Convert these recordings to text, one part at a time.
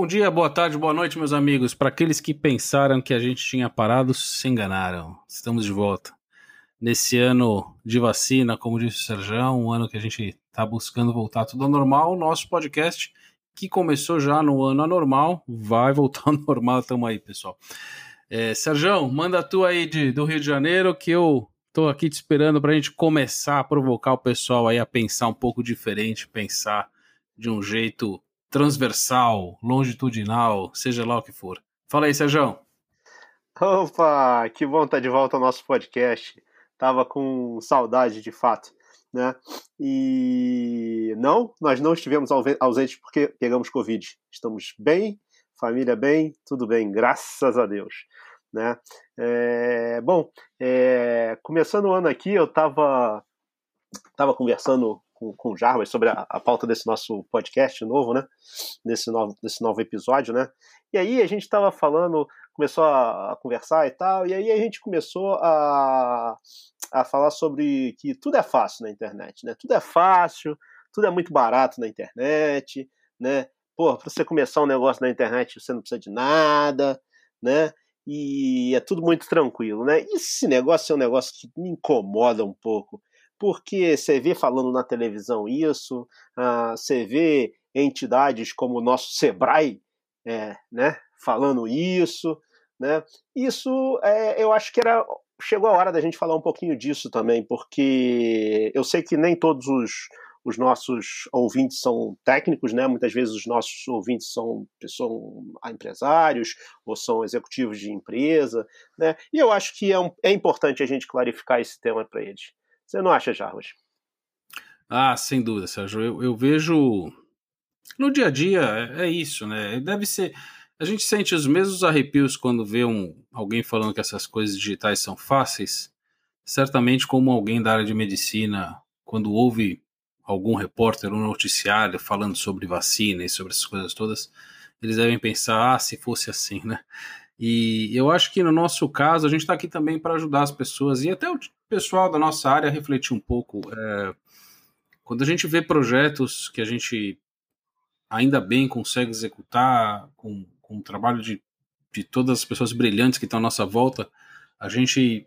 Bom dia, boa tarde, boa noite, meus amigos. Para aqueles que pensaram que a gente tinha parado, se enganaram. Estamos de volta. Nesse ano de vacina, como disse o Sérgio, um ano que a gente está buscando voltar tudo ao normal, nosso podcast, que começou já no ano anormal, vai voltar ao normal. Tamo aí, pessoal. É, Sérgio, manda tu aí de, do Rio de Janeiro, que eu tô aqui te esperando para a gente começar a provocar o pessoal aí a pensar um pouco diferente, pensar de um jeito transversal, longitudinal, seja lá o que for. Fala aí, Sérgio. Opa, que bom estar tá de volta ao nosso podcast. Tava com saudade de fato, né? E não, nós não estivemos ausentes porque pegamos Covid. Estamos bem, família bem, tudo bem, graças a Deus. Né? É, bom, é, começando o ano aqui, eu estava tava conversando com, com o Jarbas sobre a, a, pauta desse nosso podcast novo, né? Desse novo, desse novo episódio, né? E aí a gente estava falando, começou a, a, conversar e tal, e aí a gente começou a, a falar sobre que tudo é fácil na internet, né? Tudo é fácil, tudo é muito barato na internet, né? Pô, para você começar um negócio na internet você não precisa de nada, né? E é tudo muito tranquilo, né? Esse negócio é um negócio que me incomoda um pouco porque você vê falando na televisão isso, uh, você vê entidades como o nosso Sebrae é, né, falando isso, né? Isso é, eu acho que era chegou a hora da gente falar um pouquinho disso também, porque eu sei que nem todos os, os nossos ouvintes são técnicos, né? Muitas vezes os nossos ouvintes são, são empresários ou são executivos de empresa, né? E eu acho que é, um, é importante a gente clarificar esse tema para eles. Você não acha, Jarbas? Ah, sem dúvida, Sérgio. Eu, eu vejo. No dia a dia, é, é, isso, né? Deve ser. A gente sente os mesmos arrepios quando vê um, alguém falando que essas coisas digitais são fáceis. Certamente, como alguém da área de medicina, quando ouve algum repórter, um noticiário falando sobre vacina e sobre essas coisas todas, eles devem pensar, ah, se fosse assim, né? E eu acho que no nosso caso, a gente está aqui também para ajudar as pessoas e até o pessoal da nossa área refletir um pouco. É, quando a gente vê projetos que a gente ainda bem consegue executar com, com o trabalho de, de todas as pessoas brilhantes que estão à nossa volta, a gente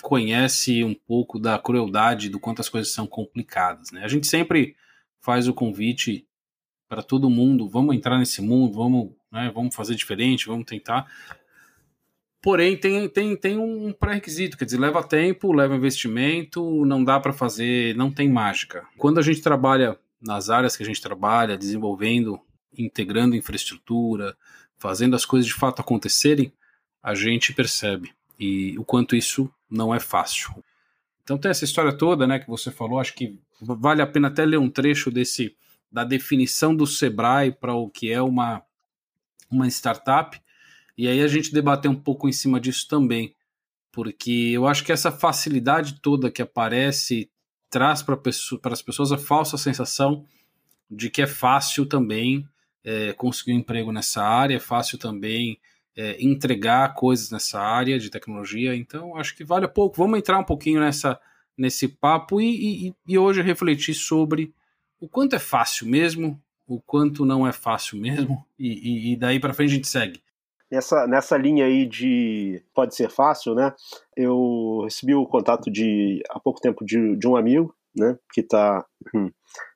conhece um pouco da crueldade do quanto as coisas são complicadas. Né? A gente sempre faz o convite para todo mundo, vamos entrar nesse mundo, vamos, né, vamos fazer diferente, vamos tentar. Porém, tem, tem, tem um pré-requisito, quer dizer, leva tempo, leva investimento, não dá para fazer, não tem mágica. Quando a gente trabalha nas áreas que a gente trabalha, desenvolvendo, integrando infraestrutura, fazendo as coisas de fato acontecerem, a gente percebe e o quanto isso não é fácil. Então tem essa história toda, né, que você falou, acho que vale a pena até ler um trecho desse da definição do Sebrae para o que é uma uma startup e aí a gente debater um pouco em cima disso também, porque eu acho que essa facilidade toda que aparece traz para as pessoas a falsa sensação de que é fácil também é, conseguir um emprego nessa área, é fácil também é, entregar coisas nessa área de tecnologia. Então, acho que vale a pouco. Vamos entrar um pouquinho nessa, nesse papo e, e, e hoje refletir sobre o quanto é fácil mesmo, o quanto não é fácil mesmo, e, e daí para frente a gente segue nessa, nessa linha aí de pode ser fácil, né? Eu recebi o contato de há pouco tempo de, de um amigo, né? Que está hum,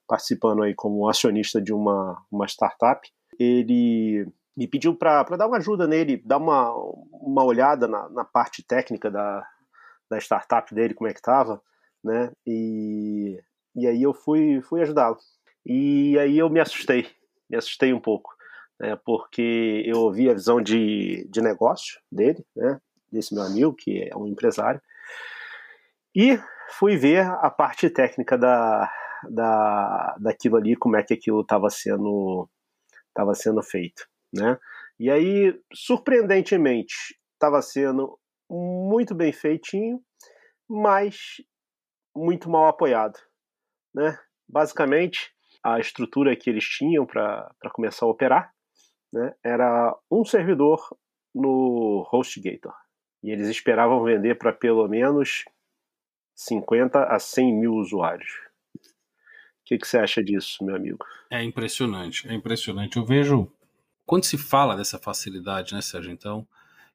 participando aí como acionista de uma, uma startup. Ele me pediu para dar uma ajuda nele, dar uma, uma olhada na, na parte técnica da, da startup dele, como é que estava, né? E, e aí eu fui, fui ajudá-lo. E aí eu me assustei, me assustei um pouco né, porque eu ouvi a visão de, de negócio dele, né, desse meu amigo, que é um empresário, e fui ver a parte técnica da, da, daquilo ali, como é que aquilo estava sendo, tava sendo feito. Né? E aí, surpreendentemente, estava sendo muito bem feitinho, mas muito mal apoiado. Né? Basicamente, a estrutura que eles tinham para começar a operar né, era um servidor no HostGator. E eles esperavam vender para pelo menos 50 a 100 mil usuários. O que, que, você acha disso, meu amigo? É impressionante, é impressionante. Eu vejo quando se fala dessa facilidade, né, Sérgio? Então,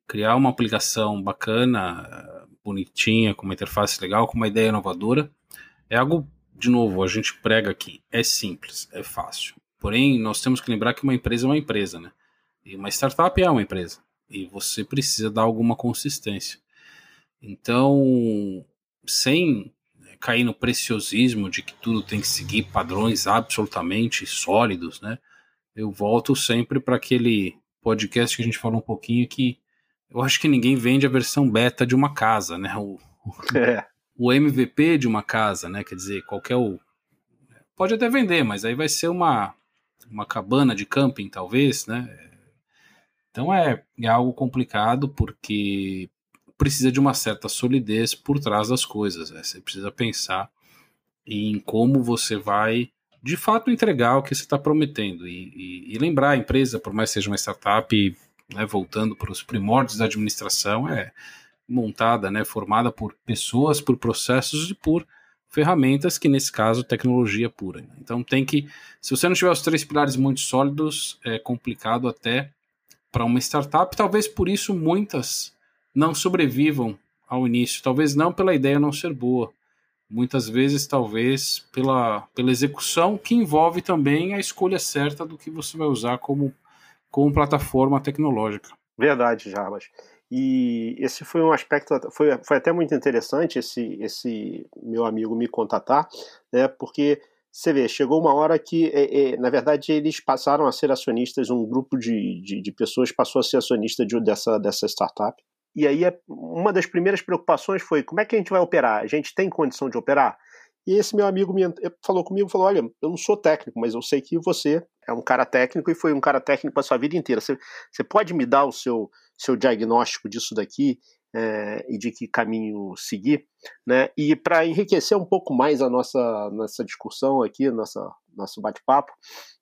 criar uma aplicação bacana, bonitinha, com uma interface legal, com uma ideia inovadora, é algo, de novo, a gente prega aqui, é simples, é fácil. Porém, nós temos que lembrar que uma empresa é uma empresa, né? E uma startup é uma empresa. E você precisa dar alguma consistência. Então, sem cair no preciosismo de que tudo tem que seguir padrões absolutamente sólidos, né? Eu volto sempre para aquele podcast que a gente falou um pouquinho que eu acho que ninguém vende a versão beta de uma casa, né? O, é. o MVP de uma casa, né? Quer dizer, qualquer o pode até vender, mas aí vai ser uma uma cabana de camping, talvez, né? Então é, é algo complicado porque precisa de uma certa solidez por trás das coisas. Né? Você precisa pensar em como você vai de fato entregar o que você está prometendo e, e, e, lembrar a empresa, por mais que seja uma startup, né, voltando para os primórdios da administração, é montada, né, formada por pessoas, por processos e por ferramentas, que nesse caso tecnologia pura. Então tem que, se você não tiver os três pilares muito sólidos, é complicado até para uma startup. Talvez por isso muitas não sobrevivam ao início. Talvez não pela ideia não ser boa. Muitas vezes, talvez, pela, pela execução, que envolve também a escolha certa do que você vai usar como, como plataforma tecnológica. Verdade, Jarbas. E esse foi um aspecto, foi, foi até muito interessante esse, esse meu amigo me contatar, né, porque você vê, chegou uma hora que, é, é, na verdade, eles passaram a ser acionistas, um grupo de, de, de pessoas passou a ser acionista de, dessa, dessa startup, e aí é, uma das primeiras preocupações foi como é que a gente vai operar? A gente tem condição de operar? E esse meu amigo me falou comigo, falou, olha, eu não sou técnico, mas eu sei que você é um cara técnico e foi um cara técnico para sua vida inteira. Você, você pode me dar o seu, seu diagnóstico disso daqui é, e de que caminho seguir, né? E para enriquecer um pouco mais a nossa, nossa discussão aqui, nossa, nosso bate-papo,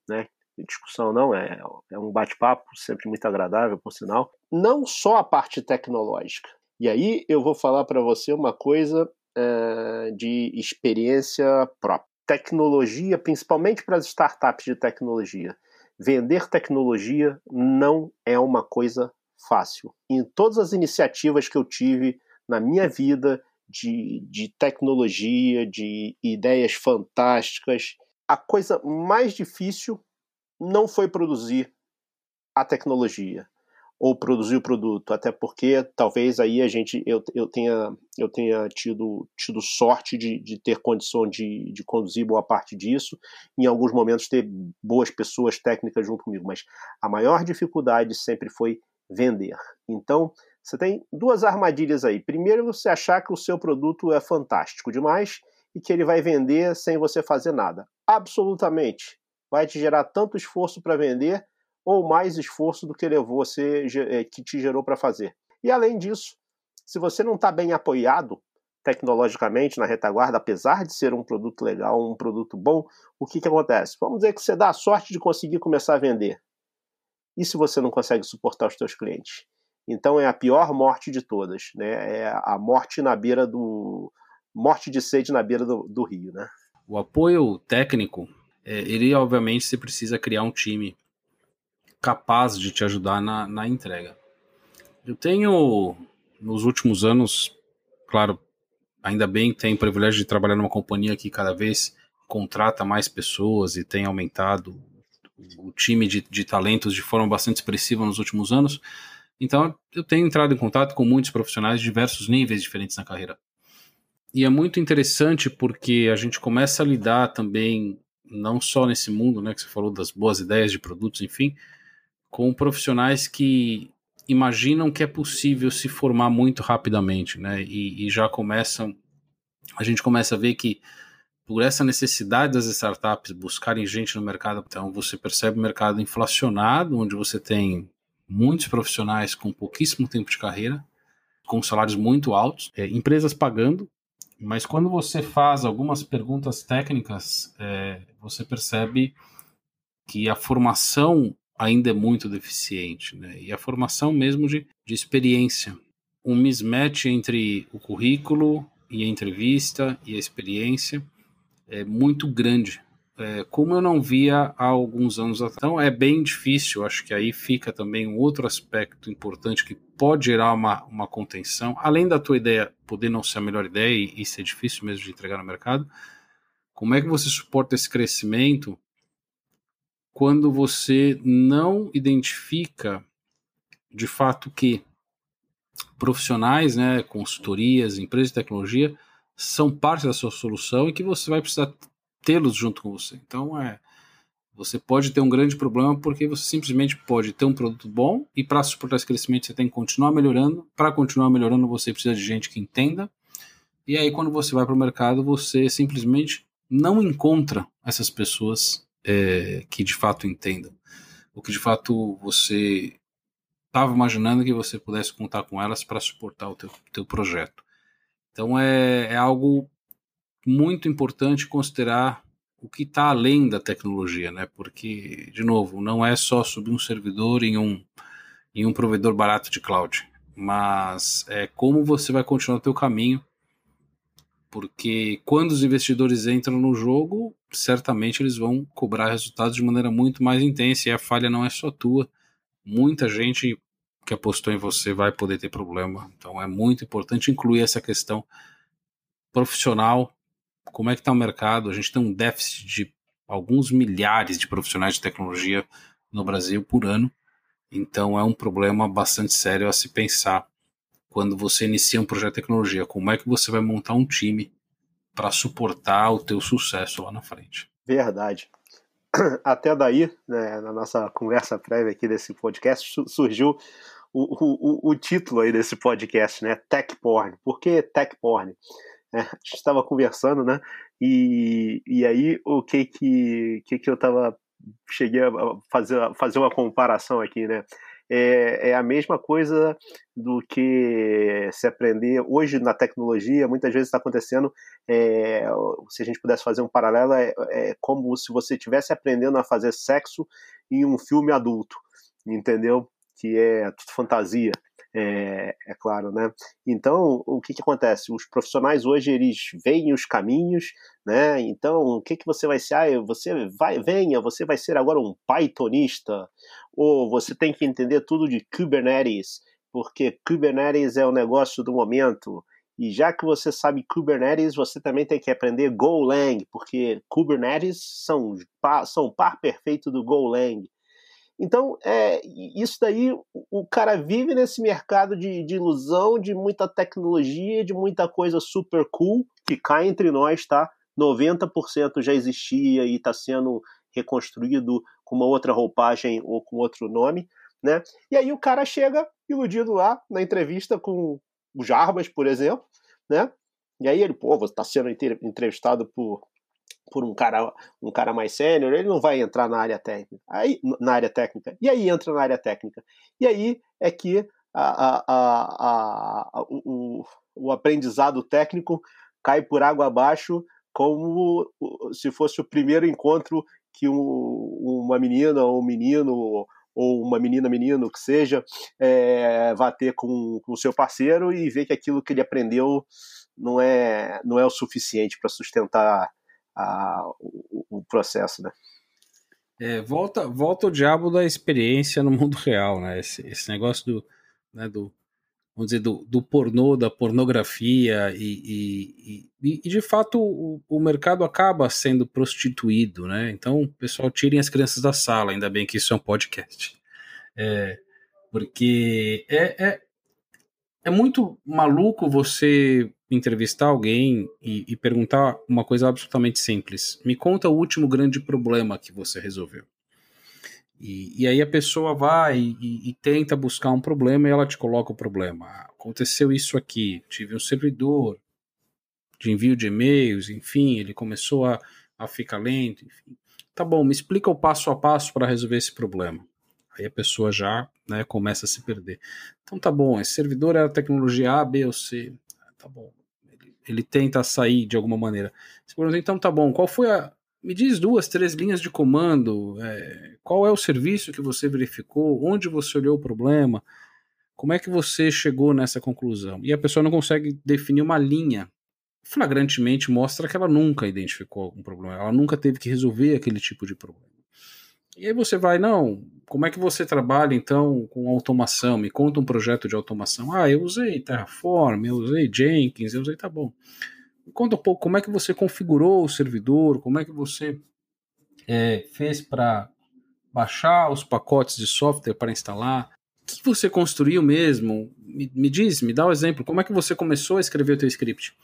né? discussão não, é, é um bate-papo sempre muito agradável, por sinal. Não só a parte tecnológica. E aí eu vou falar para você uma coisa é, de experiência própria. Tecnologia, principalmente para as startups de tecnologia. Vender tecnologia não é uma coisa fácil. Em todas as iniciativas que eu tive na minha vida de, de tecnologia, de ideias fantásticas, a coisa mais difícil não foi produzir a tecnologia ou produzir o produto, até porque talvez aí a gente eu, eu tenha eu tenha tido, tido sorte de, de ter condição de, de conduzir boa parte disso, em alguns momentos ter boas pessoas técnicas junto comigo, mas a maior dificuldade sempre foi vender. Então, você tem duas armadilhas aí. Primeiro, você achar que o seu produto é fantástico demais e que ele vai vender sem você fazer nada. Absolutamente vai te gerar tanto esforço para vender ou mais esforço do que levou você eh, que te gerou para fazer. E além disso, se você não está bem apoiado tecnologicamente na retaguarda, apesar de ser um produto legal, um produto bom, o que, que acontece? Vamos dizer que você dá a sorte de conseguir começar a vender. E se você não consegue suportar os seus clientes? Então é a pior morte de todas, né? É a morte na beira do morte de sede na beira do, do rio, né? O apoio técnico é, ele obviamente você precisa criar um time capaz de te ajudar na, na entrega. Eu tenho, nos últimos anos, claro, ainda bem tenho o privilégio de trabalhar numa companhia que cada vez contrata mais pessoas e tem aumentado o time de, de talentos de forma bastante expressiva nos últimos anos. Então, eu tenho entrado em contato com muitos profissionais de diversos níveis diferentes na carreira. E é muito interessante porque a gente começa a lidar também não só nesse mundo, né, que você falou das boas ideias de produtos, enfim, com profissionais que imaginam que é possível se formar muito rapidamente, né, e, e já começam, a gente começa a ver que por essa necessidade das startups buscarem gente no mercado, então você percebe o mercado inflacionado, onde você tem muitos profissionais com pouquíssimo tempo de carreira, com salários muito altos, é, empresas pagando mas quando você faz algumas perguntas técnicas, é, você percebe que a formação ainda é muito deficiente, né? E a formação mesmo de, de experiência. Um mismatch entre o currículo e a entrevista e a experiência é muito grande. é, como eu não via há alguns anos atrás. Então é bem difícil, acho que aí fica também um outro aspecto importante que pode gerar uma, uma contenção, além da tua ideia poder não ser a melhor ideia e, e ser difícil mesmo de entregar no mercado, como é que você suporta esse crescimento quando você não identifica de fato que profissionais, né, consultorias, empresas de tecnologia são parte da sua solução e que você vai precisar tê-los junto com você. Então é você pode ter um grande problema porque você simplesmente pode ter um produto bom e para suportar esse crescimento você tem que continuar melhorando. Para continuar melhorando você precisa de gente que entenda. E aí quando você vai para o mercado você simplesmente não encontra essas pessoas é, que de fato entendam. O que de fato você estava imaginando que você pudesse contar com elas para suportar o teu, teu projeto. Então é, é algo muito importante considerar o que está além da tecnologia, né? Porque, de novo, não é só subir um servidor em um, em um provedor barato de cloud, mas é como você vai continuar o teu caminho, porque quando os investidores entram no jogo, certamente eles vão cobrar resultados de maneira muito mais intensa e a falha não é só tua. Muita gente que apostou em você vai poder ter problema. Então é muito importante incluir essa questão profissional como é que está o mercado. A gente tem um déficit de alguns milhares de profissionais de tecnologia no Brasil por ano. Então é um problema bastante sério a se pensar quando você inicia um projeto de tecnologia. Como é que você vai montar um time para suportar o teu sucesso lá na frente? Verdade. Até daí, né, na nossa conversa prévia aqui desse podcast, surgiu o, o, o, título aí desse podcast, né? Tech Porn. Por que Tech Porn? É, a gente estava conversando, né? E, e aí o que que, que, que eu estava cheguei a fazer, fazer uma comparação aqui, né? É, é, a mesma coisa do que se aprender hoje na tecnologia, muitas vezes está acontecendo. É, se a gente pudesse fazer um paralelo, é, é como se você estivesse aprendendo a fazer sexo em um filme adulto, entendeu? Que é tudo fantasia é, é, claro, né? Então, o que, que acontece? Os profissionais hoje, eles veem os caminhos, né? Então, o que, que você vai ser? Ah, você vai, venha, você vai ser agora um Pythonista, ou você tem que entender tudo de Kubernetes, porque Kubernetes é o negócio do momento, e já que você sabe Kubernetes, você também tem que aprender Golang, porque Kubernetes são, são par perfeito do Golang. Então, é, isso daí, o cara vive nesse mercado de, de ilusão, de muita tecnologia, de muita coisa super cool, que cai entre nós, tá? 90% já existia e está sendo reconstruído com uma outra roupagem ou com outro nome, né? E aí o cara chega iludido lá na entrevista com o Jarbas, por exemplo, né? E aí ele, pô, você está sendo entrevistado por por um cara, um cara mais sênior, ele não vai entrar na área técnica. Aí, na área técnica. E aí entra na área técnica. E aí é que a, a, a, o, o aprendizado técnico cai por água abaixo como se fosse o primeiro encontro que um, uma menina ou um menino ou uma menina, menino, que seja, é, vai ter com o seu parceiro e ver que aquilo que ele aprendeu não é, não é o suficiente para sustentar a, o, o, processo, né? É, volta, volta o diabo da experiência no mundo real, né? Esse, esse negócio do, né, do, vamos dizer, do, do pornô, da pornografia e, e, e, e de fato o, o, mercado acaba sendo prostituído, né? Então, pessoal, tirem as crianças da sala, ainda bem que isso é um podcast. É, porque é, é, é muito maluco você entrevistar alguém e, e, perguntar uma coisa absolutamente simples. Me conta o último grande problema que você resolveu. E, e aí a pessoa vai e, e, tenta buscar um problema e ela te coloca o problema. Aconteceu isso aqui, tive um servidor de envio de e-mails, enfim, ele começou a, a ficar lento, enfim. Tá bom, me explica o passo a passo para resolver esse problema. Aí a pessoa já né, começa a se perder. Então tá bom, esse servidor era tecnologia A, B ou C. Tá bom ele tenta sair de alguma maneira. então tá bom, qual foi a. Me diz duas, três linhas de comando. É, qual é o serviço que você verificou? Onde você olhou o problema? Como é que você chegou nessa conclusão? E a pessoa não consegue definir uma linha flagrantemente mostra que ela nunca identificou algum problema, ela nunca teve que resolver aquele tipo de problema. E aí você vai, não, como é que você trabalha então com automação? Me conta um projeto de automação. Ah, eu usei Terraform, eu usei Jenkins, eu usei, tá bom. Me conta um pouco como é que você configurou o servidor, como é que você é, fez para baixar os pacotes de software para instalar, o que você construiu mesmo? Me, me diz, me dá um exemplo, como é que você começou a escrever o teu script?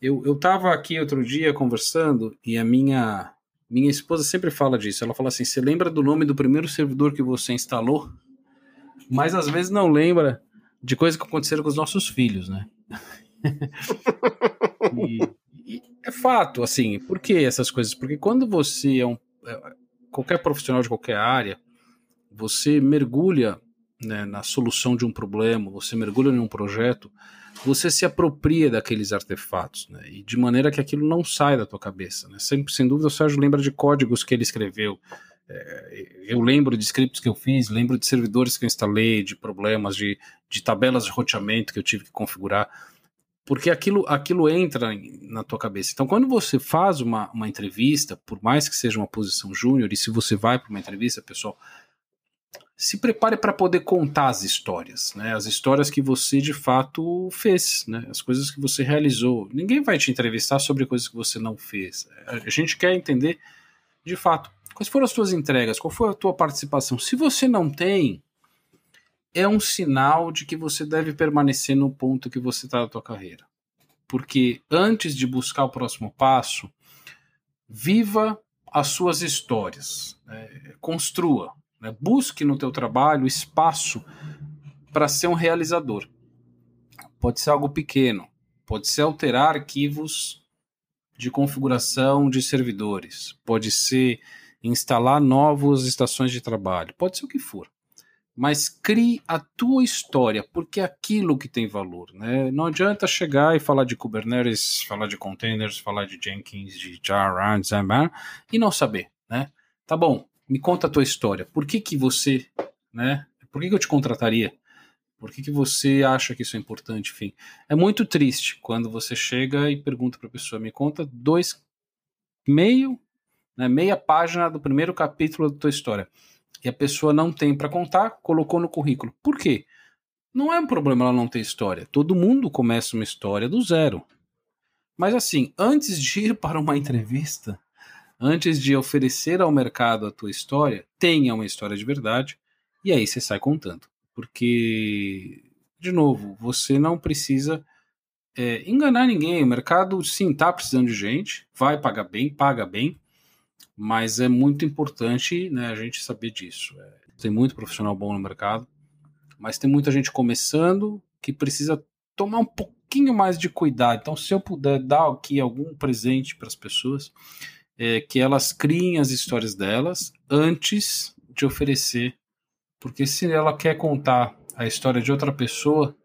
Eu, eu tava aqui outro dia conversando e a minha minha esposa sempre fala disso. Ela fala assim: você lembra do nome do primeiro servidor que você instalou? Mas às vezes não lembra de coisas que aconteceram com os nossos filhos, né? e, e é fato, assim. Por que essas coisas? Porque quando você é um. É, qualquer profissional de qualquer área, você mergulha né, na solução de um problema, você mergulha em um projeto você se apropria daqueles artefatos, né? E de maneira que aquilo não sai da tua cabeça, né? Sempre, sem dúvida, o Sérgio lembra de códigos que ele escreveu. É, eu lembro de scripts que eu fiz, lembro de servidores que eu instalei, de problemas, de, de tabelas de roteamento que eu tive que configurar, porque aquilo, aquilo entra na tua cabeça. Então, quando você faz uma, uma entrevista, por mais que seja uma posição júnior, e se você vai para uma entrevista, pessoal, se prepare para poder contar as histórias, né? As histórias que você de fato fez, né? As coisas que você realizou. Ninguém vai te entrevistar sobre coisas que você não fez. A gente quer entender de fato quais foram as suas entregas, qual foi a tua participação. Se você não tem, é um sinal de que você deve permanecer no ponto que você está na tua carreira. Porque antes de buscar o próximo passo, viva as suas histórias, né? construa, né? Busque no teu trabalho espaço para ser um realizador. Pode ser algo pequeno, pode ser alterar arquivos de configuração de servidores, pode ser instalar novas estações de trabalho, pode ser o que for. Mas crie a tua história, porque é aquilo que tem valor. Né? Não adianta chegar e falar de Kubernetes, falar de containers, falar de Jenkins, de Jar, e não saber. Né? Tá bom, me conta a tua história. Por que que você, né? Por que, que eu te contrataria? Por que, que você acha que isso é importante? Enfim, é muito triste quando você chega e pergunta para a pessoa, me conta dois, meio, né, meia página do primeiro capítulo da tua história. E a pessoa não tem para contar, colocou no currículo. Por quê? Não é um problema ela não ter história. Todo mundo começa uma história do zero. Mas assim, antes de ir para uma entrevista, antes de oferecer ao mercado a tua história, tenha uma história de verdade e aí você sai contando. Porque, de novo, você não precisa é, enganar ninguém. O mercado, sim, está precisando de gente, vai pagar bem, paga bem, mas é muito importante né, a gente saber disso. É, tem muito profissional bom no mercado, mas tem muita gente começando que precisa tomar um pouquinho mais de cuidado. Então, se eu puder dar aqui algum presente para as pessoas, é, que elas criem as histórias delas antes de oferecer, porque se ela quer contar a história de outra pessoa,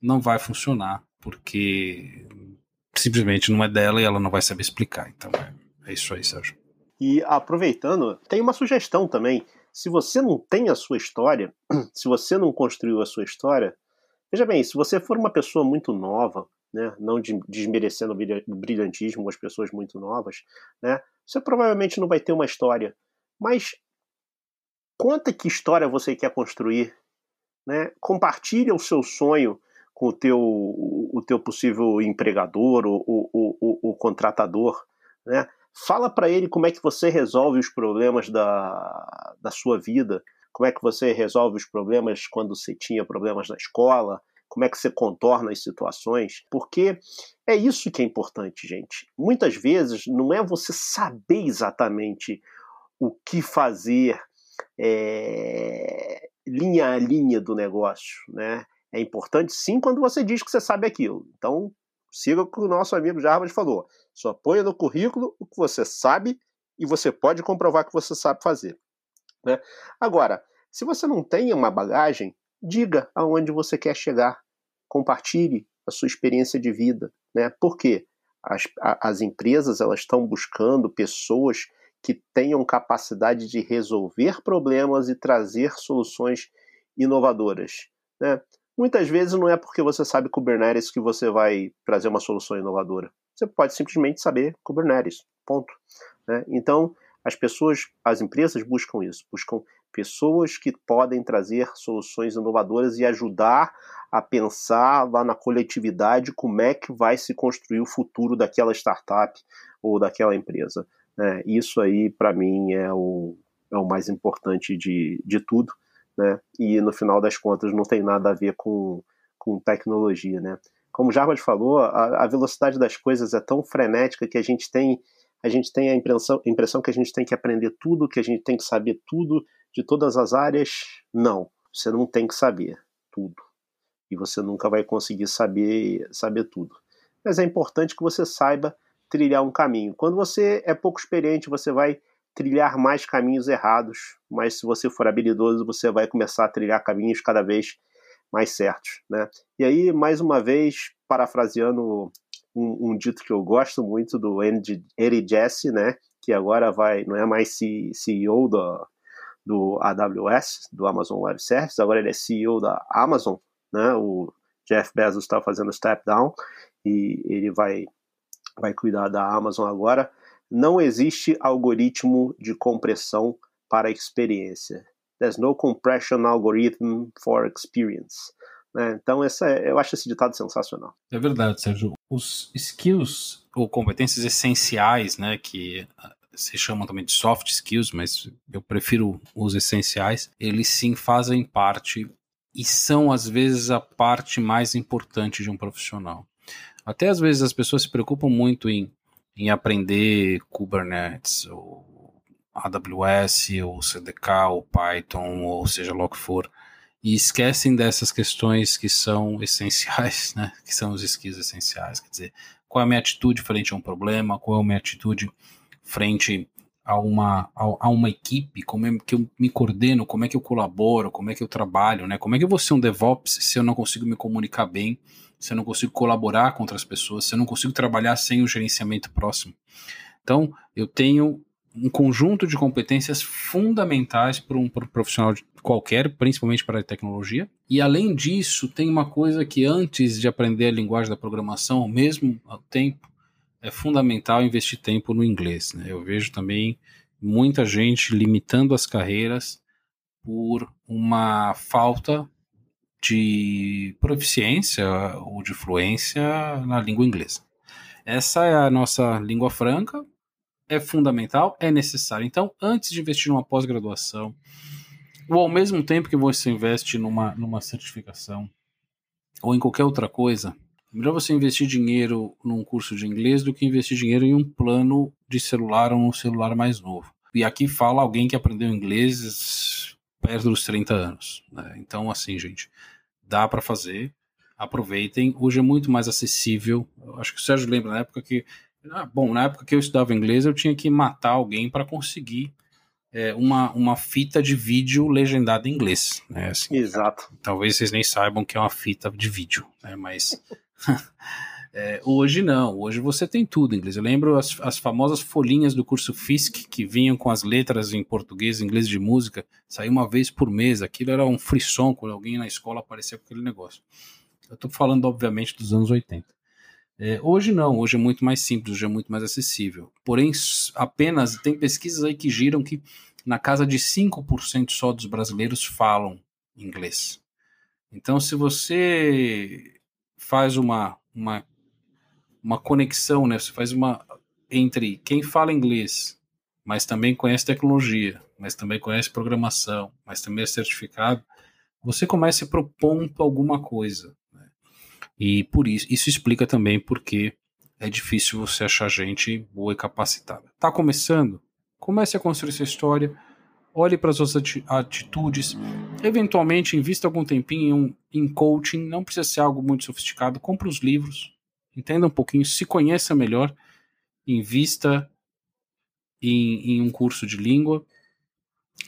não vai funcionar, porque simplesmente não é dela e ela não vai saber explicar. Então é, é isso aí, Sérgio. E aproveitando, tem uma sugestão também. Se você não tem a sua história, se você não construiu a sua história, veja bem, se você for uma pessoa muito nova, né, não desmerecendo o brilhantismo as pessoas muito novas, né, você provavelmente não vai ter uma história. Mas conta que história você quer construir, né? Compartilha o seu sonho com o teu, o teu possível empregador, o, o, o, o contratador, né? Fala para ele como é que você resolve os problemas da, da sua vida, como é que você resolve os problemas quando você tinha problemas na escola, como é que você contorna as situações, porque é isso que é importante, gente. Muitas vezes não é você saber exatamente o que fazer é, linha a linha do negócio, né? É importante sim quando você diz que você sabe aquilo. Então, siga o que o nosso amigo Jarbas falou. Só ponha no currículo o que você sabe e você pode comprovar que você sabe fazer. Né? Agora, se você não tem uma bagagem, diga aonde você quer chegar, compartilhe a sua experiência de vida, né? Por quê? As, as empresas elas estão buscando pessoas que tenham capacidade de resolver problemas e trazer soluções inovadoras, né? Muitas vezes não é porque você sabe Kubernetes que você vai trazer uma solução inovadora. Você pode simplesmente saber Kubernetes, ponto. Né? Então, as pessoas, as empresas buscam isso, buscam pessoas que podem trazer soluções inovadoras e ajudar a pensar lá na coletividade como é que vai se construir o futuro daquela startup ou daquela empresa. Né? Isso aí, para mim, é o, é o mais importante de, de tudo né? E no final das contas não tem nada a ver com, com tecnologia, né? Como o Jarbas falou, a, a velocidade das coisas é tão frenética que a gente tem a gente tem a impressão, impressão que a gente tem que aprender tudo, que a gente tem que saber tudo de todas as áreas. Não, você não tem que saber tudo. E você nunca vai conseguir saber, saber tudo. Mas é importante que você saiba trilhar um caminho. Quando você é pouco experiente, você vai trilhar mais caminhos errados, mas se você for habilidoso, você vai começar a trilhar caminhos cada vez mais certos, né? E aí, mais uma vez, parafraseando um, um dito que eu gosto muito do Eric Jesse, né? Que agora vai, não é mais CEO do, do AWS, do Amazon Web Services, agora ele é CEO da Amazon, né? O Jeff Bezos está fazendo step down e ele vai vai cuidar da Amazon agora não existe algoritmo de compressão para experiência. There's no compression algorithm for experience. Né? Então, essa é, eu acho esse ditado sensacional. É verdade, Sérgio. Os skills ou competências essenciais, né, que ah, se chamam também de soft skills, mas eu prefiro os essenciais, eles sim fazem parte e são às vezes a parte mais importante de um profissional. Até às vezes as pessoas se preocupam muito em em aprender Kubernetes, ou AWS, ou CDK, ou Python, ou seja lá o que for, e esquecem dessas questões que são essenciais, né? que são os skills essenciais. Quer dizer, qual é a minha atitude frente a um problema, qual é a minha atitude frente a uma, a, a, uma equipe, como é que eu me coordeno, como é que eu colaboro, como é que eu trabalho, né? Como é que eu vou ser um DevOps se eu não consigo me comunicar bem se eu não consigo colaborar com outras pessoas, se eu não consigo trabalhar sem o gerenciamento próximo. Então, eu tenho um conjunto de competências fundamentais para um, profissional qualquer, principalmente para a tecnologia. E além disso, tem uma coisa que antes de aprender a linguagem da programação, ao mesmo tempo, é fundamental investir tempo no inglês. Né? Eu vejo também muita gente limitando as carreiras por uma falta de proficiência ou de fluência na língua inglesa. Essa é a nossa língua franca, é fundamental, é necessário. Então, antes de investir numa pós-graduação, ou ao mesmo tempo que você investe numa, numa certificação, ou em qualquer outra coisa, melhor você investir dinheiro num curso de inglês do que investir dinheiro em um plano de celular ou um celular mais novo. E aqui fala alguém que aprendeu inglês perto dos 30 anos. Né? Então, assim, gente, dá para fazer. Aproveitem. Hoje é muito mais acessível. Acho que o Sérgio lembra na época que. Ah, bom, na época que eu estudava inglês, eu tinha que matar alguém para conseguir é, uma, uma fita de vídeo legendada em inglês. Né? Assim, Exato. Talvez vocês nem saibam que é uma fita de vídeo, né? mas. É, hoje não, hoje você tem tudo em inglês. Eu lembro as, as famosas folhinhas do curso FISC que vinham com as letras em português, inglês de música, saía uma vez por mês. Aquilo era um frisson quando alguém na escola aparecia com aquele negócio. Eu estou falando, obviamente, dos anos 80. É, hoje não, hoje é muito mais simples, hoje é muito mais acessível. Porém, apenas tem pesquisas aí que giram que na casa de 5% só dos brasileiros falam inglês. Então, se você faz uma, uma uma conexão, né? Você faz uma entre quem fala inglês, mas também conhece tecnologia, mas também conhece programação, mas também é certificado, você começa a propor alguma coisa. E por isso, isso explica também porque é difícil você achar gente boa e capacitada. Tá começando? Comece a construir sua história, olhe para as suas atitudes, eventualmente invista algum tempinho em, em coaching, não precisa ser algo muito sofisticado, compre os livros, entenda um pouquinho, se conheça melhor, invista em, em um curso de língua,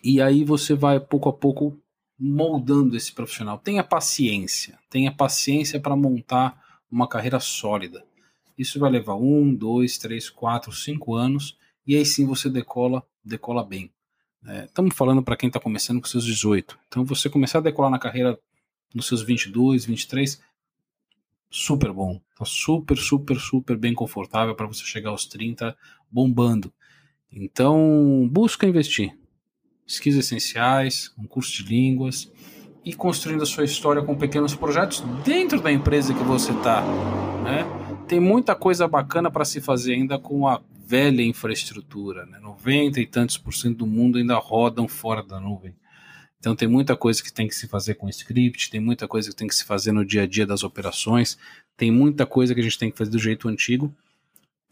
e aí você vai pouco a pouco moldando esse profissional. Tenha paciência, tenha paciência para montar uma carreira sólida. Isso vai levar um, dois, três, quatro, cinco anos e aí sim você decola, decola bem. Estamos é, falando para quem está começando com seus 18. Então você começar a decolar na carreira nos seus 22, 23, super bom. Tá super, super, super bem confortável para você chegar aos 30 bombando. Então, busca investir. Skills essenciais, um curso de línguas e construindo a sua história com pequenos projetos dentro da empresa que você está. Né? Tem muita coisa bacana para se fazer ainda com a velha infraestrutura. Né? 90 e tantos por cento do mundo ainda rodam fora da nuvem. Então tem muita coisa que tem que se fazer com script, tem muita coisa que tem que se fazer no dia a dia das operações, tem muita coisa que a gente tem que fazer do jeito antigo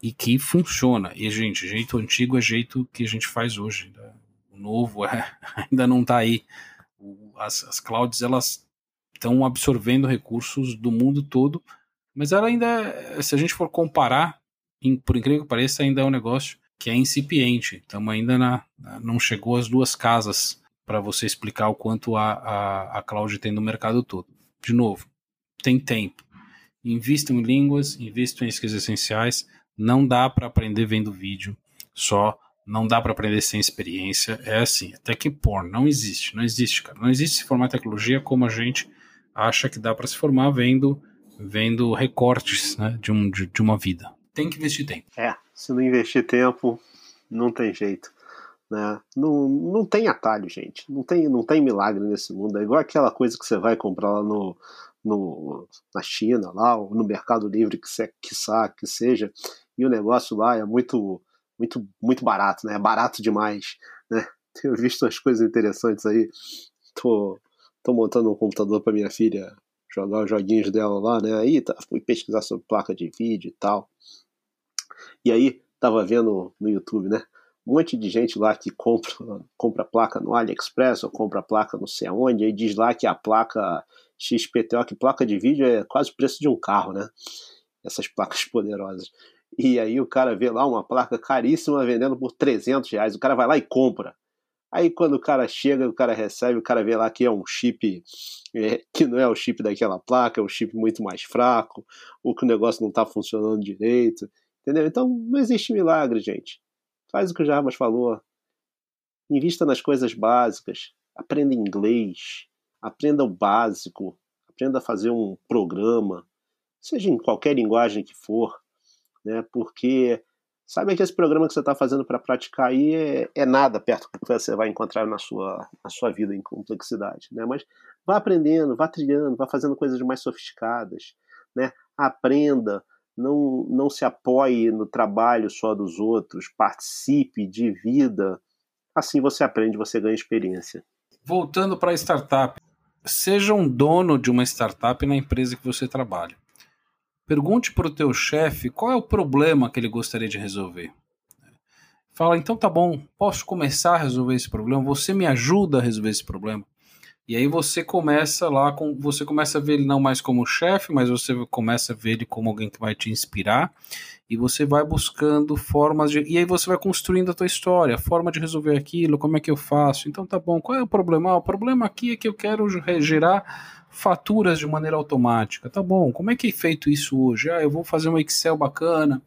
e que funciona. E, gente, jeito antigo é jeito que a gente faz hoje. Né? O novo é, ainda não está aí. As, as clouds, elas estão absorvendo recursos do mundo todo, mas ela ainda, é, se a gente for comparar, por incrível que pareça, ainda é um negócio que é incipiente. Estamos ainda na, não chegou às duas casas para você explicar o quanto a, a, a cloud tem no mercado todo. De novo, tem tempo. Invista em línguas, invista em skills essenciais. Não dá para aprender vendo vídeo só. Não dá para aprender sem experiência. É assim, até que porn não existe, não existe, cara. Não existe se formar tecnologia como a gente acha que dá para se formar vendo vendo recortes né, de, um, de, de uma vida. Tem que investir tempo. É, se não investir tempo, não tem jeito. Né? Não, não tem atalho, gente. Não tem, não tem milagre nesse mundo. É igual aquela coisa que você vai comprar lá no, no, na China, lá, ou no Mercado Livre, que, você, que, que seja, e o negócio lá é muito, muito, muito barato, né? Barato demais. Né? Tenho visto umas coisas interessantes aí. Tô, tô montando um computador para minha filha jogar os joguinhos dela lá, né? Aí tá, fui pesquisar sobre placa de vídeo e tal. E aí, tava vendo no YouTube, né? um monte de gente lá que compra, compra placa no AliExpress ou compra placa não sei aonde, e diz lá que a placa XPTO, que placa de vídeo é quase o preço de um carro, né? Essas placas poderosas. E aí o cara vê lá uma placa caríssima vendendo por 300 reais, o cara vai lá e compra. Aí quando o cara chega, o cara recebe, o cara vê lá que é um chip é, que não é o chip daquela placa, é um chip muito mais fraco, ou que o negócio não está funcionando direito, entendeu? Então não existe milagre, gente. Faz o que o Jarbas falou. Invista nas coisas básicas. Aprenda inglês. Aprenda o básico. Aprenda a fazer um programa. Seja em qualquer linguagem que for. Né? Porque sabe que esse programa que você está fazendo para praticar aí é, é, nada perto do que você vai encontrar na sua, na sua vida em complexidade. Né? Mas vá aprendendo, vá trilhando, vá fazendo coisas mais sofisticadas. Né? Aprenda não, não se apoie no trabalho só dos outros, participe, de vida. Assim você aprende, você ganha experiência. Voltando para a startup, seja um dono de uma startup na empresa que você trabalha. Pergunte para o teu chefe qual é o problema que ele gostaria de resolver. Fala, então tá bom, posso começar a resolver esse problema? Você me ajuda a resolver esse problema? E aí você começa lá com. Você começa a ver ele não mais como chefe, mas você começa a ver ele como alguém que vai te inspirar. E você vai buscando formas de. E aí você vai construindo a tua história, a forma de resolver aquilo, como é que eu faço. Então tá bom, qual é o problema? Ah, o problema aqui é que eu quero gerar faturas de maneira automática. Tá bom, como é que é feito isso hoje? Ah, eu vou fazer um Excel bacana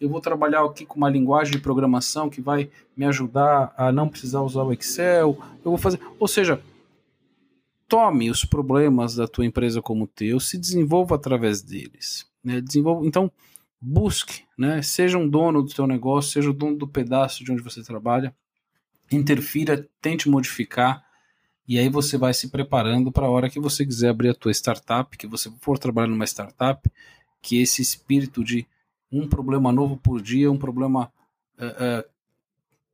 eu vou trabalhar aqui com uma linguagem de programação que vai me ajudar a não precisar usar o Excel. Eu vou fazer, ou seja, tome os problemas da tua empresa como teu, se desenvolva através deles. Né? Desenvolva, então, busque, né? seja um dono do teu negócio, seja o dono do pedaço de onde você trabalha, interfira, tente modificar, e aí você vai se preparando para a hora que você quiser abrir a tua startup, que você for trabalhar numa startup, que esse espírito de um problema novo por dia, um problema, uh, uh,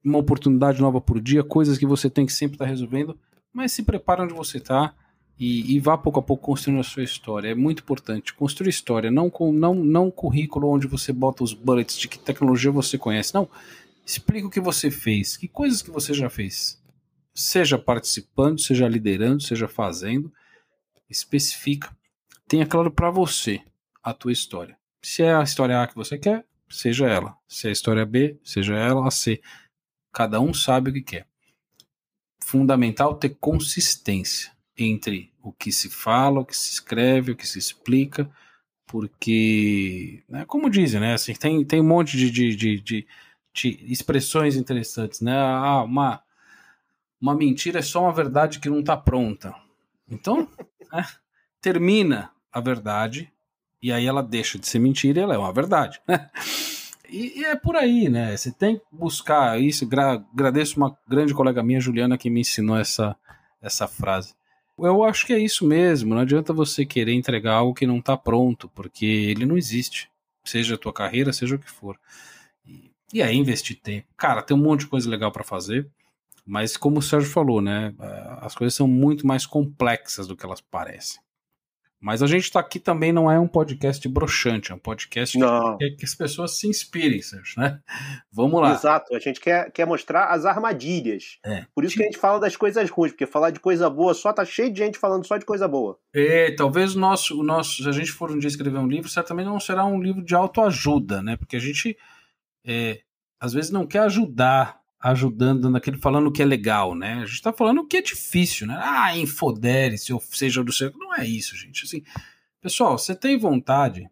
uma oportunidade nova por dia, coisas que você tem que sempre estar tá resolvendo, mas se prepara onde você está e, e, vá pouco a pouco construindo a sua história. É muito importante. Construir história, não com não, não currículo onde você bota os bullets de que tecnologia você conhece. Não. Explica o que você fez, que coisas que você já fez. Seja participando, seja liderando, seja fazendo. Especifica. Tenha claro para você a tua história. Se é a história A que você quer, seja ela. Se é a história B, seja ela a C. Cada um sabe o que quer fundamental ter consistência entre o que se fala, o que se escreve, o que se explica, porque, né, como dizem, né, assim, tem, tem um monte de, de, de, de, de expressões interessantes, né, ah, uma, uma mentira é só uma verdade que não está pronta. Então, né, termina a verdade e aí ela deixa de ser mentira e ela é uma verdade. Né? E, e, é por aí, né? Você tem que buscar isso. Gra agradeço uma grande colega minha, Juliana, que me ensinou essa, essa frase. Eu acho que é isso mesmo. Não adianta você querer entregar algo que não está pronto, porque ele não existe. Seja a tua carreira, seja o que for. E, e aí investir tempo. Cara, tem um monte de coisa legal para fazer, mas como o Sérgio falou, né? As coisas são muito mais complexas do que elas parecem. Mas a gente está aqui também não é um podcast broxante, é um podcast que, que, que, as pessoas se inspirem, Sérgio, né? Vamos lá. Exato, a gente quer, quer mostrar as armadilhas. É. Por isso que a gente fala das coisas ruins, porque falar de coisa boa só tá cheio de gente falando só de coisa boa. É, talvez o nosso, o nosso, se a gente for um dia escrever um livro, certamente não será um livro de autoajuda, né? Porque a gente é, às vezes não quer ajudar ajudando naquele falando o que é legal, né? A gente tá falando o que é difícil, né? Ah, infodere-se, ou seja do seu. Não é isso, gente. Assim, pessoal, você tem vontade,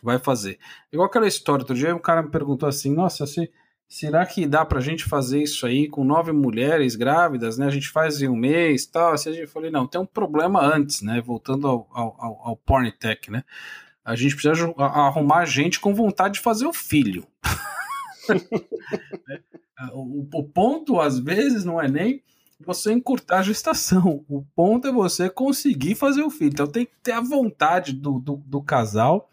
vai fazer. Igual aquela história, outro dia um cara me perguntou assim: nossa, se, será que dá pra gente fazer isso aí com nove mulheres grávidas, né? A gente faz em um mês tal. Assim, gente falei, não, tem um problema antes, né? Voltando ao, ao, ao Porntech, né? A gente precisa arrumar gente com vontade de fazer o filho. o, o ponto, às vezes, não é nem você encurtar a gestação. O ponto é você conseguir fazer o filho. Então tem que ter a vontade do, do, do casal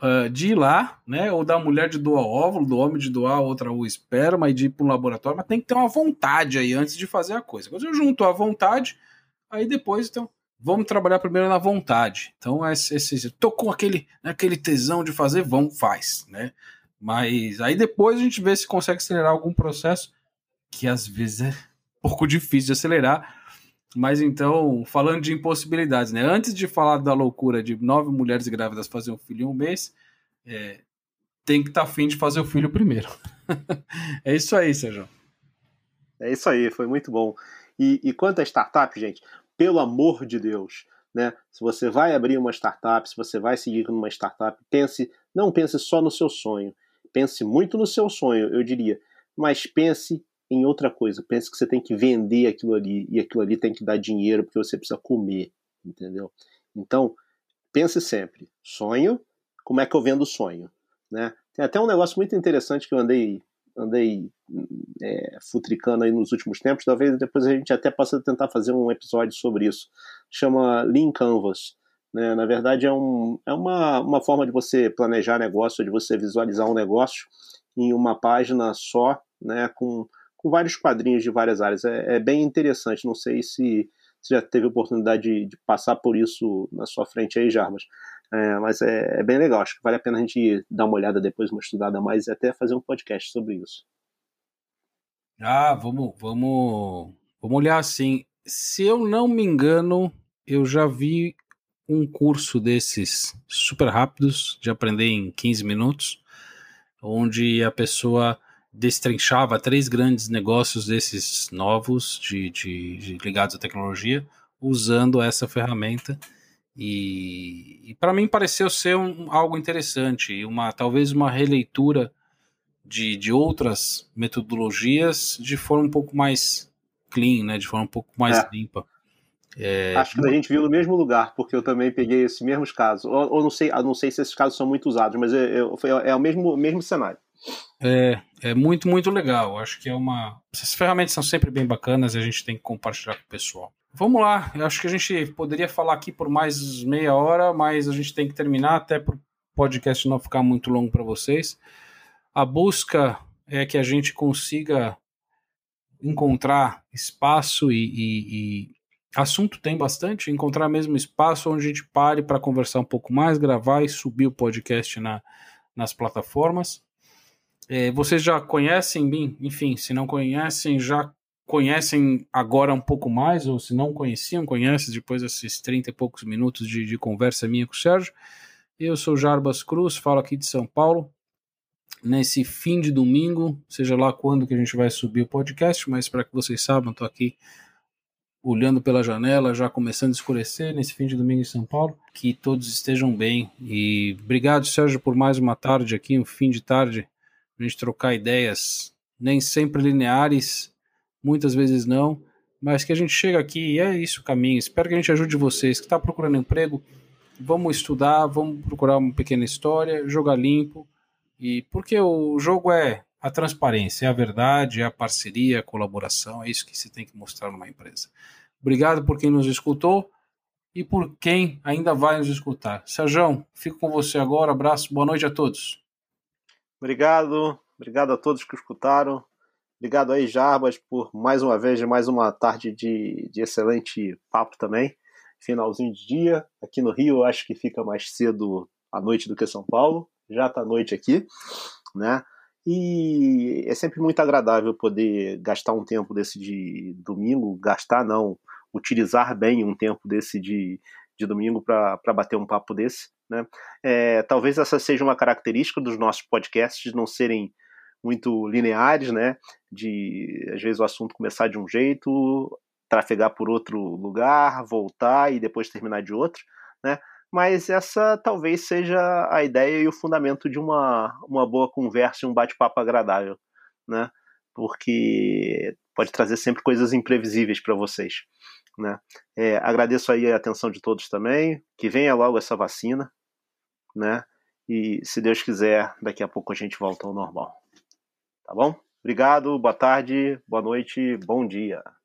uh, de ir lá, né? Ou da mulher de doar óvulo, do homem de doar outra o esperma e de ir para um laboratório, mas tem que ter uma vontade aí antes de fazer a coisa. Quando eu junto a vontade, aí depois, então, vamos trabalhar primeiro na vontade. Então, esse, esse tô com aquele, né, aquele tesão de fazer, vamos, faz, né? Mas aí depois a gente vê se consegue acelerar algum processo que às vezes é um pouco difícil de acelerar. Mas então, falando de impossibilidades, né? Antes de falar da loucura de nove mulheres grávidas fazer um filho em um mês, é, tem que estar tá afim de fazer o filho primeiro. é isso aí, Sérgio. É isso aí, foi muito bom. E, e quanto a startup, gente, pelo amor de Deus, né? Se você vai abrir uma startup, se você vai seguir numa startup, pense, não pense só no seu sonho. Pense muito no seu sonho, eu diria, mas pense em outra coisa. Pense que você tem que vender aquilo ali e aquilo ali tem que dar dinheiro porque você precisa comer, entendeu? Então, pense sempre: sonho, como é que eu vendo sonho? Né? Tem até um negócio muito interessante que eu andei andei é, futricando aí nos últimos tempos. Talvez depois a gente até possa tentar fazer um episódio sobre isso. Chama Lean Canvas. Né? Na verdade, é, um, é uma, uma forma de você planejar negócio, de você visualizar um negócio em uma página só, né? com, com vários quadrinhos de várias áreas. É, é bem interessante. Não sei se você já teve oportunidade de, de, passar por isso na sua frente aí, Jarbas. É, mas é, é, bem legal. Acho que vale a pena a gente dar uma olhada depois, uma estudada mais e até fazer um podcast sobre isso. Ah, vamos, vamos, vamos olhar assim. Se eu não me engano, eu já vi um curso desses super rápidos, de aprender em 15 minutos, onde a pessoa destrinchava três grandes negócios desses novos, de, de, de ligados à tecnologia, usando essa ferramenta. E, e para mim pareceu ser um, algo interessante, uma talvez uma releitura de, de outras metodologias de forma um pouco mais clean, né, de forma um pouco mais é. limpa. É... Acho que a gente viu no mesmo lugar, porque eu também peguei esses mesmos casos. Ou, ou não sei, não sei se esses casos são muito usados, mas é, é, é o mesmo, mesmo cenário. É, é muito, muito legal. Acho que é uma. Essas ferramentas são sempre bem bacanas e a gente tem que compartilhar com o pessoal. Vamos lá, eu acho que a gente poderia falar aqui por mais meia hora, mas a gente tem que terminar até para o podcast não ficar muito longo para vocês. A busca é que a gente consiga encontrar espaço e, e, e assunto tem bastante, encontrar mesmo espaço onde a gente pare para conversar um pouco mais, gravar e subir o podcast na, nas plataformas. É, vocês já conhecem, bem, enfim, se não conhecem, já conhecem agora um pouco mais, ou se não conheciam, conhecem depois desses 30 e poucos minutos de, de conversa minha com o Sérgio. Eu sou Jarbas Cruz, falo aqui de São Paulo. Nesse fim de domingo, seja lá quando que a gente vai subir o podcast, mas para que vocês saibam, estou aqui olhando pela janela, já começando a escurecer nesse fim de domingo em São Paulo. Que todos estejam bem. E obrigado, Sérgio, por mais uma tarde aqui, um fim de tarde, a gente trocar ideias, nem sempre lineares, muitas vezes não, mas que a gente chega aqui e é isso o caminho. Espero que a gente ajude vocês que está procurando emprego. Vamos estudar, vamos procurar uma pequena história, jogar limpo. E porque o jogo é a transparência, é a verdade, é a parceria, a colaboração, é isso que se tem que mostrar numa empresa. Obrigado por quem nos escutou e por quem ainda vai nos escutar. Sérgio, fico com você agora. Abraço, boa noite a todos. Obrigado, obrigado a todos que escutaram. Obrigado aí, Jarbas, por mais uma vez, mais uma tarde de, de excelente papo também. Finalzinho de dia. Aqui no Rio, acho que fica mais cedo à noite do que São Paulo. Já está noite aqui, né? E é sempre muito agradável poder gastar um tempo desse de domingo, gastar não, utilizar bem um tempo desse de, de domingo para bater um papo desse. Né? É, talvez essa seja uma característica dos nossos podcasts não serem muito lineares, né? De às vezes o assunto começar de um jeito, trafegar por outro lugar, voltar e depois terminar de outro, né? Mas essa talvez seja a ideia e o fundamento de uma, uma boa conversa e um bate-papo agradável, né? Porque pode trazer sempre coisas imprevisíveis para vocês, né? É, agradeço aí a atenção de todos também, que venha logo essa vacina, né? E se Deus quiser, daqui a pouco a gente volta ao normal. Tá bom? Obrigado, boa tarde, boa noite, bom dia.